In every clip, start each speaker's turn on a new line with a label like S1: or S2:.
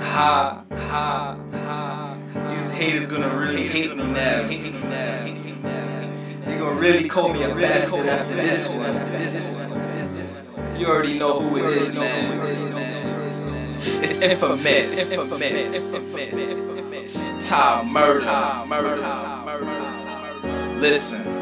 S1: ha, ha, ha. These haters gonna really hate me now. They gonna really call me a bastard after this one. You already know who it is, man. It's infamous. Tom Murder. Listen.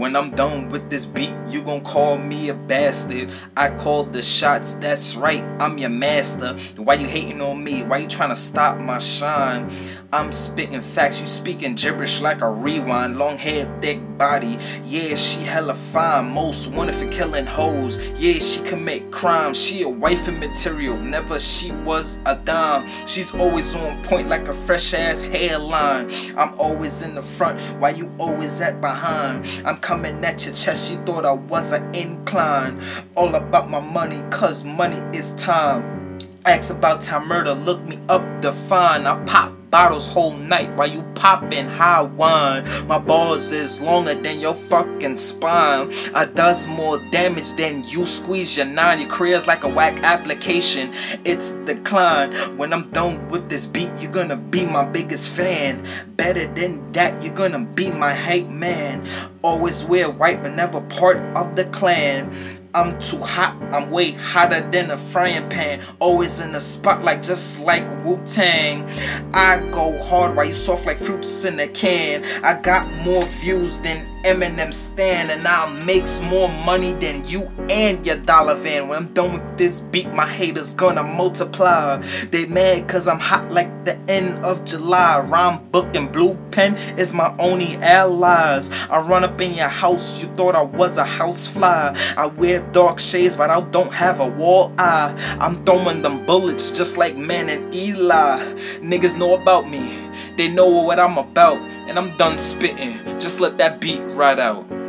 S1: When I'm done with this beat, you gon' call me a bastard. I called the shots, that's right, I'm your master. Why you hating on me? Why you trying to stop my shine? I'm spitting facts, you speaking gibberish like a rewind. Long hair, thick body, yeah, she hella fine. Most wanted for killing hoes, yeah, she commit crimes. She a wifey material, never she was a dime. She's always on point like a fresh ass hairline. I'm always in the front, why you always at behind? I'm coming at your chest, she thought I was an incline. All about my money, cause money is time. Ask about time murder, look me up, define. I pop bottles whole night while you poppin' high wine. My balls is longer than your fucking spine. I does more damage than you squeeze your nine. Your career's like a whack application. It's decline. When I'm done with this beat, you're gonna be my biggest fan. Better than that, you're gonna be my hate man. Always wear white, but never part of the clan. I'm too hot, I'm way hotter than a frying pan. Always in the spotlight, just like Wu Tang. I go hard while you soft like fruits in a can. I got more views than Eminem Stan, and I makes more money than you and your dollar van. When I'm done with this beat, my haters gonna multiply. They mad cause I'm hot like the end of July. Rhyme book and blue pen is my only allies. I run up in your house, you thought I was a housefly. I wear dark shades, but I don't have a wall eye. I'm throwing them bullets just like man and Eli. Niggas know about me, they know what I'm about, and I'm done spitting. Just let that beat ride out.